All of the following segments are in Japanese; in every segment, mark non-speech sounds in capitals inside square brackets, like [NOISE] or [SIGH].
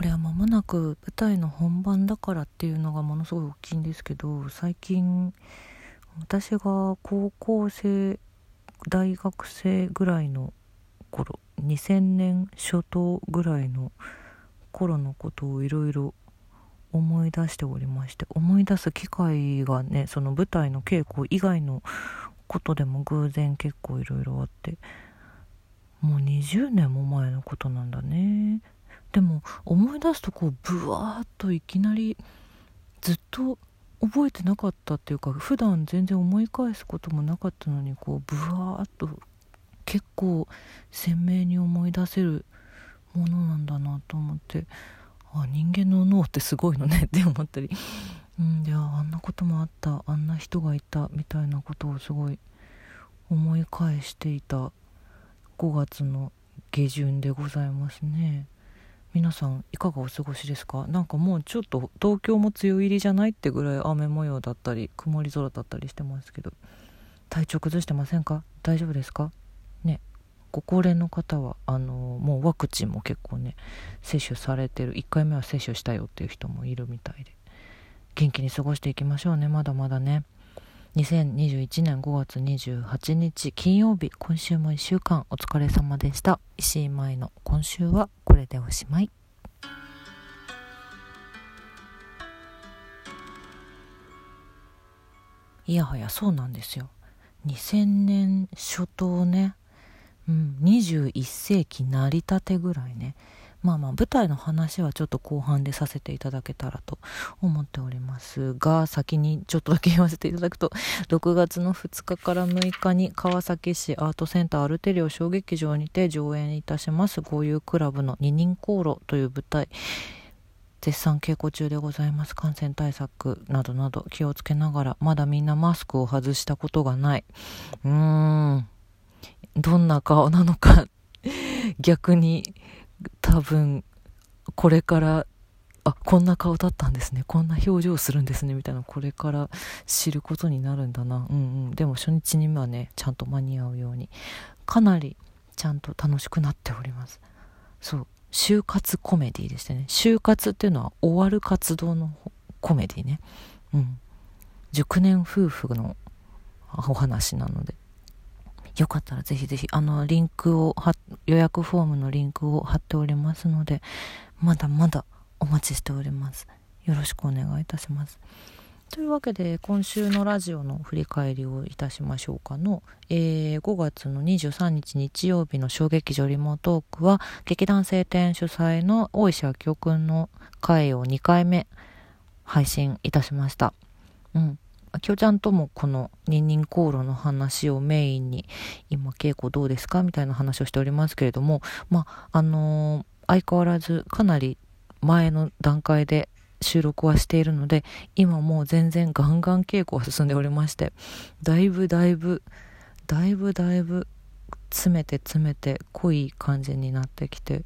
これは間もなく舞台の本番だからっていうのがものすごい大きいんですけど最近私が高校生大学生ぐらいの頃2000年初頭ぐらいの頃のことをいろいろ思い出しておりまして思い出す機会がねその舞台の稽古以外のことでも偶然結構いろいろあってもう20年も前のことなんだね。でも思い出すとこうブワーッといきなりずっと覚えてなかったっていうか普段全然思い返すこともなかったのにこうブワーッと結構鮮明に思い出せるものなんだなと思ってあ人間の脳ってすごいのね [LAUGHS] って思ったり、うん、であんなこともあったあんな人がいたみたいなことをすごい思い返していた5月の下旬でございますね。皆さんいかがお過ごしですか？なんかもうちょっと東京も梅雨入りじゃないってぐらい雨模様だったり曇り空だったりしてますけど体調崩してませんか？大丈夫ですか？ねご高齢の方はあのもうワクチンも結構ね接種されてる1回目は接種したよっていう人もいるみたいで元気に過ごしていきましょうねまだまだね。2021年5月28日金曜日今週も1週間お疲れ様でした。石井舞の今週はこれでおしまい。いやはやそうなんですよ。2000年初頭ねうん、21世紀成り立てぐらいね。まあまあ舞台の話はちょっと後半でさせていただけたらと思っておりますが先にちょっとだけ言わせていただくと [LAUGHS] 6月の2日から6日に川崎市アートセンターアルテリオ小劇場にて上演いたします豪遊クラブの二人航路という舞台絶賛稽古中でございます。感染対策などなど気をつけながらまだみんなマスクを外したことがない。うーん。どんな顔なのか [LAUGHS] 逆に多分これからあこんな顔だったんですね。こんな表情するんですね。みたいなこれから知ることになるんだな。うんうん。でも初日にはねちゃんと間に合うようにかなりちゃんと楽しくなっております。そう。就活コメディでしたね。就活っていうのは終わる活動のコメディね。うん。熟年夫婦のお話なので。よかったらぜひぜひ、あの、リンクを予約フォームのリンクを貼っておりますので、まだまだお待ちしております。よろしくお願いいたします。というわけで、今週のラジオの振り返りをいたしましょうかの、えー、5月の23日日曜日の小劇場リモートークは、劇団晴天主催の大石明夫くんの回を2回目配信いたしました。うん。きょちゃんともこのニンニン航路の話をメインに今稽古どうですかみたいな話をしておりますけれどもまああのー、相変わらずかなり前の段階で収録はしているので今もう全然ガンガン稽古は進んでおりましてだいぶだいぶだいぶだいぶ詰めて詰めて濃い感じになってきて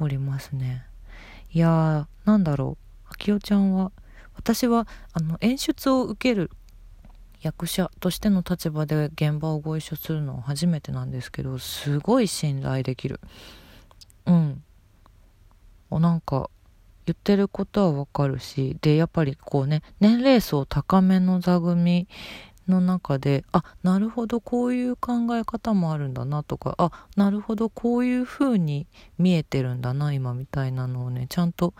おりますね。いやーなんだろう。あきおちゃんは私はあの演出を受ける役者としての立場で現場をご一緒するのは初めてなんですけどすごい信頼できる。うん。なんか言ってることはわかるしでやっぱりこうね年齢層高めの座組の中であなるほどこういう考え方もあるんだなとかあなるほどこういう風に見えてるんだな今みたいなのをねちゃんと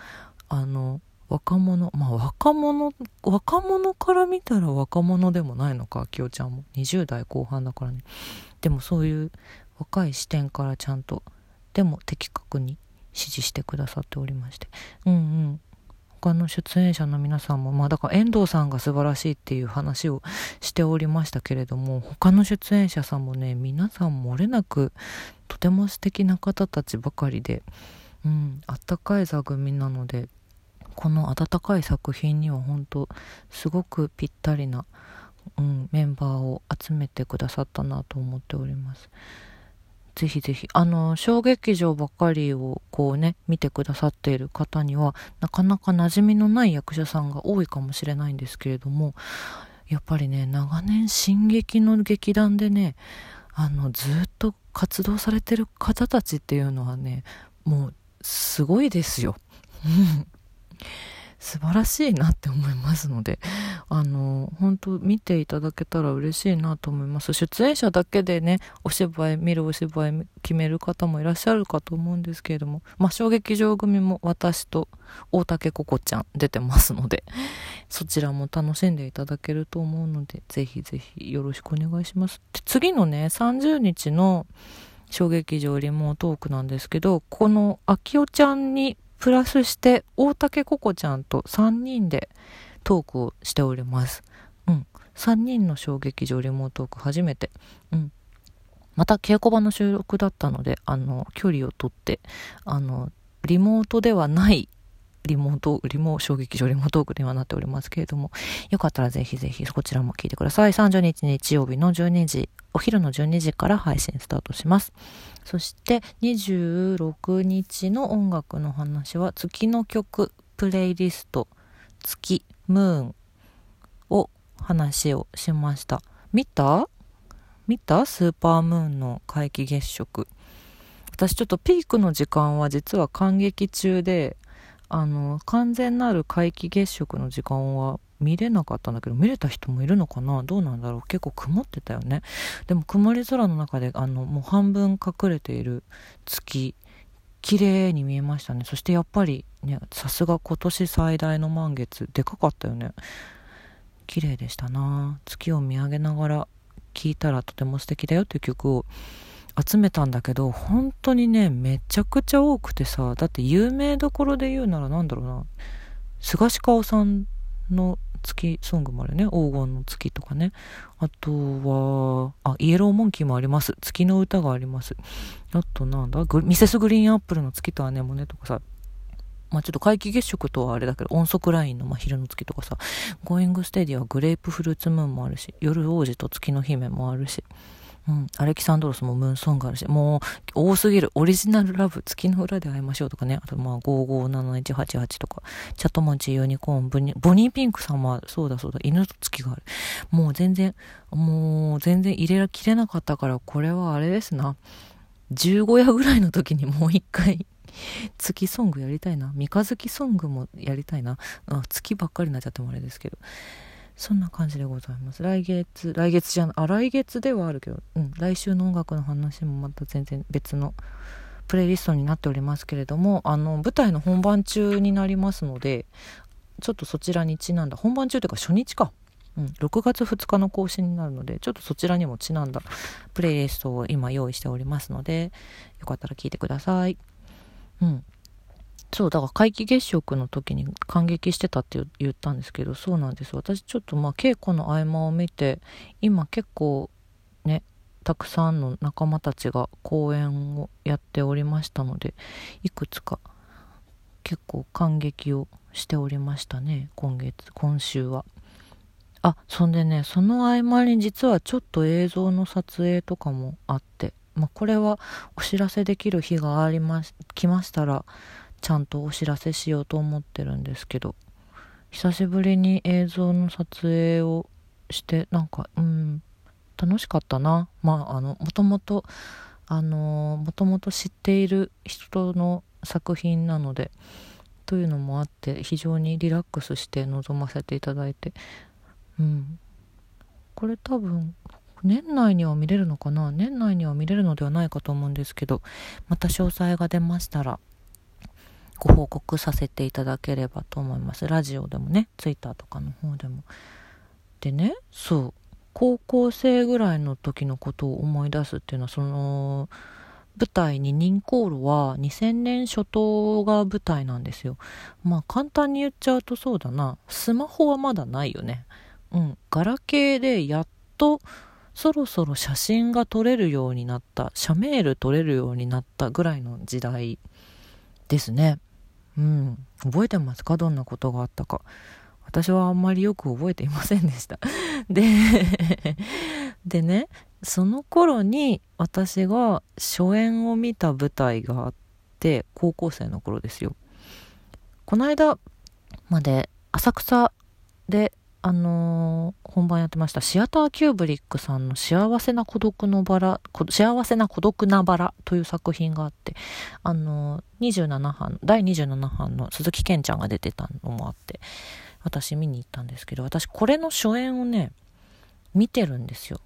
あの若者まあ若者若者から見たら若者でもないのかきよちゃんも。20代後半だからね。でもそういう若い視点からちゃんとでも的確に指示してくださっておりまして。うんうん。他の出演者の皆さんもまあだから遠藤さんが素晴らしいっていう話をしておりましたけれども他の出演者さんもね皆さん漏れなくとても素敵な方たちばかりでうんあったかい座組なのでこの温かい作品には本当すごくぴったりな、うん、メンバーを集めてくださったなと思っております。ぜひぜひ、あの、小劇場ばかりをこうね、見てくださっている方には、なかなか馴染みのない役者さんが多いかもしれないんですけれども、やっぱりね、長年進撃の劇団でね、あの、ずっと活動されてる方たちっていうのはね、もう、すごいですよ。素晴らしいなって思いますので、あの、本当見ていただけたら嬉しいなと思います。出演者だけでね、お芝居、見るお芝居決める方もいらっしゃるかと思うんですけれども、まあ、小劇場組も私と大竹ココちゃん出てますので、そちらも楽しんでいただけると思うので、ぜひぜひよろしくお願いします。で次のね、30日の小劇場リモートークなんですけど、この秋代ちゃんにプラスして大竹ココちゃんと3人でトークをしております。うん。3人の小劇場リモートーク初めて。うん。また稽古場の収録だったので、あの、距離をとって、あの、リモートではないリモート、リモ、衝撃場リモートークにはなっておりますけれども、よかったらぜひぜひこちらも聞いてください。30日日曜日の12時、お昼の12時から配信スタートします。そして26日の音楽の話は月の曲プレイリスト月ムーンを話をしました。見た？見た？スーパームーンの皆既月食。私ちょっとピークの時間は実は感激中で、あの、完全なる皆既月食の時間は見れなかったんだけど、見れた人もいるのかな？どうなんだろう？結構曇ってたよね。でも曇り空の中で、あの、もう半分隠れている月、綺麗に見えましたね。そしてやっぱりね、さすが今年最大の満月、でかかったよね。綺麗でしたな月を見上げながら聴いたらとても素敵だよっていう曲を集めたんだけど、本当にね、めちゃくちゃ多くてさ、だって有名どころで言うならなんだろうな、菅氏顔さんの月ソングもあるね。黄金の月とかね。あとは、あ、イエローモンキーもあります。月の歌があります。あとなんだ？ミセスグリーンアップルの月と姉もねとかさ。まあちょっと皆既月食とはあれだけど、音速ラインの真昼の月とかさ、 GOING STEADYはグレープフルーツムーンもあるし、夜王子と月の姫もあるし、うん、アレキサンドロスもムーンソングあるし、もう多すぎる。オリジナルラブ、月の裏で会いましょうとかね。あとまあ557188とか、チャットモンチユニコーン、ボニボニーピンクさんは、そうだそうだ、犬と月がある。もう全然、もう全然入れらきれなかったから、これはあれですな。15夜ぐらいの時にもう一回月ソングやりたいな。三日月ソングもやりたいな。あ月ばっかりになっちゃってもあれですけど。そんな感じでございます。来月、来月じゃない、あ、来月ではあるけど、うん、来週の音楽の話もまた全然別のプレイリストになっておりますけれども、あの、舞台の本番中になりますので、ちょっとそちらにちなんだ、本番中というか初日か。うん、6月2日の更新になるので、ちょっとそちらにもちなんだプレイリストを今用意しておりますので、よかったら聞いてください。うん。そう、だから皆既月食の時に感激してたって言ったんですけど、そうなんです。私ちょっとまあ稽古の合間を見て、今結構ね、たくさんの仲間たちが公演をやっておりましたので、いくつか結構感激をしておりましたね、今月、今週は。あ、そんでね、その合間に実はちょっと映像の撮影とかもあって、まあこれはお知らせできる日がありまし、来ましたら、ちゃんとお知らせしようと思ってるんですけど久しぶりに映像の撮影をしてなんかうん楽しかったな。まああのもともとあのもともと知っている人の作品なのでというのもあって非常にリラックスして臨ませていただいてうん。これ多分年内には見れるのかな？年内には見れるのではないかと思うんですけどまた詳細が出ましたらご報告させていただければと思います。ラジオでもね、ツイッターとかの方でも。でね、そう、高校生ぐらいの時のことを思い出すっていうのは、その、舞台にニンコールは2000年初頭が舞台なんですよ。まあ簡単に言っちゃうとそうだな。スマホはまだないよね。うん。ガラケーでやっとそろそろ写真が撮れるようになった、写メール撮れるようになったぐらいの時代ですね。うん。覚えてますか？どんなことがあったか。私はあんまりよく覚えていませんでした。[LAUGHS] ででね、その頃に私が初演を見た舞台があって、高校生の頃ですよ。この間まで浅草であのー、本番やってましたシアターキューブリックさんの幸せな孤独のバラ、幸せな孤独なバラという作品があって、あのー、27班、第27班の鈴木健ちゃんが出てたのもあって、私見に行ったんですけど、私これの初演をね、見てるんですよ。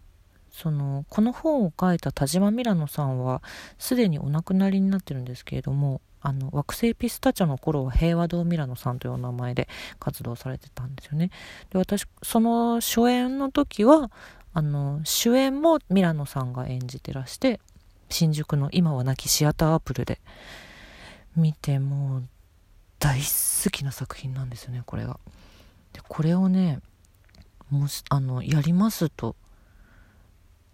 その、この本を書いた田島ミラノさんは、すでにお亡くなりになってるんですけれども、あの惑星ピスタチョの頃は平和堂ミラノさんというお名前で活動されてたんですよね。で私その初演の時はあの主演もミラノさんが演じてらして新宿の今は亡きシアターアップルで見てもう大好きな作品なんですよねこれが。でこれをねもしあのやりますと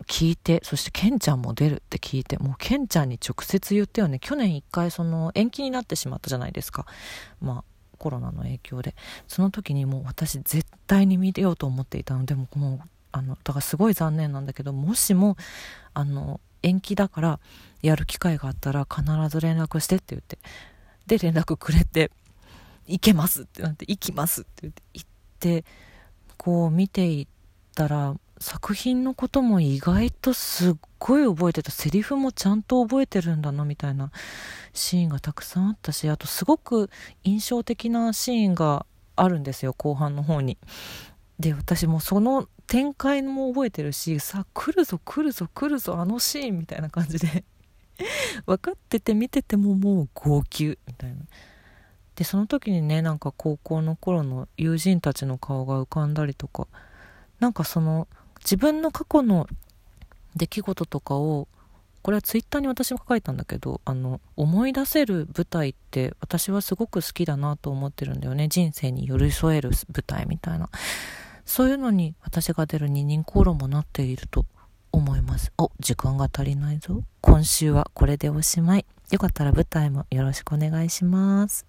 聞いて、そしてケンちゃんも出るって聞いて、もうケンちゃんに直接言ったよね。去年一回その延期になってしまったじゃないですか。まあコロナの影響で。その時にもう私絶対に見てようと思っていたので、もうもう、あの、だからすごい残念なんだけど、もしも、あの、延期だからやる機会があったら必ず連絡してって言って。で、連絡くれて、行けますってなって、行きますって言って、行って、こう見ていったら、作品のことも意外とすっごい覚えてたセリフもちゃんと覚えてるんだなみたいなシーンがたくさんあったしあとすごく印象的なシーンがあるんですよ後半の方に。で私もその展開も覚えてるしさ来るぞ来るぞ来るぞあのシーンみたいな感じで [LAUGHS] 分かってて見ててももう号泣みたいな。でその時にねなんか高校の頃の友人たちの顔が浮かんだりとかなんかその自分の過去の出来事とかをこれはツイッターに私も書いたんだけどあの思い出せる舞台って私はすごく好きだなと思ってるんだよね。人生に寄り添える舞台みたいな。そういうのに私が出る二人口論もなっていると思います。お時間が足りないぞ。今週はこれでおしまい。よかったら舞台もよろしくお願いします。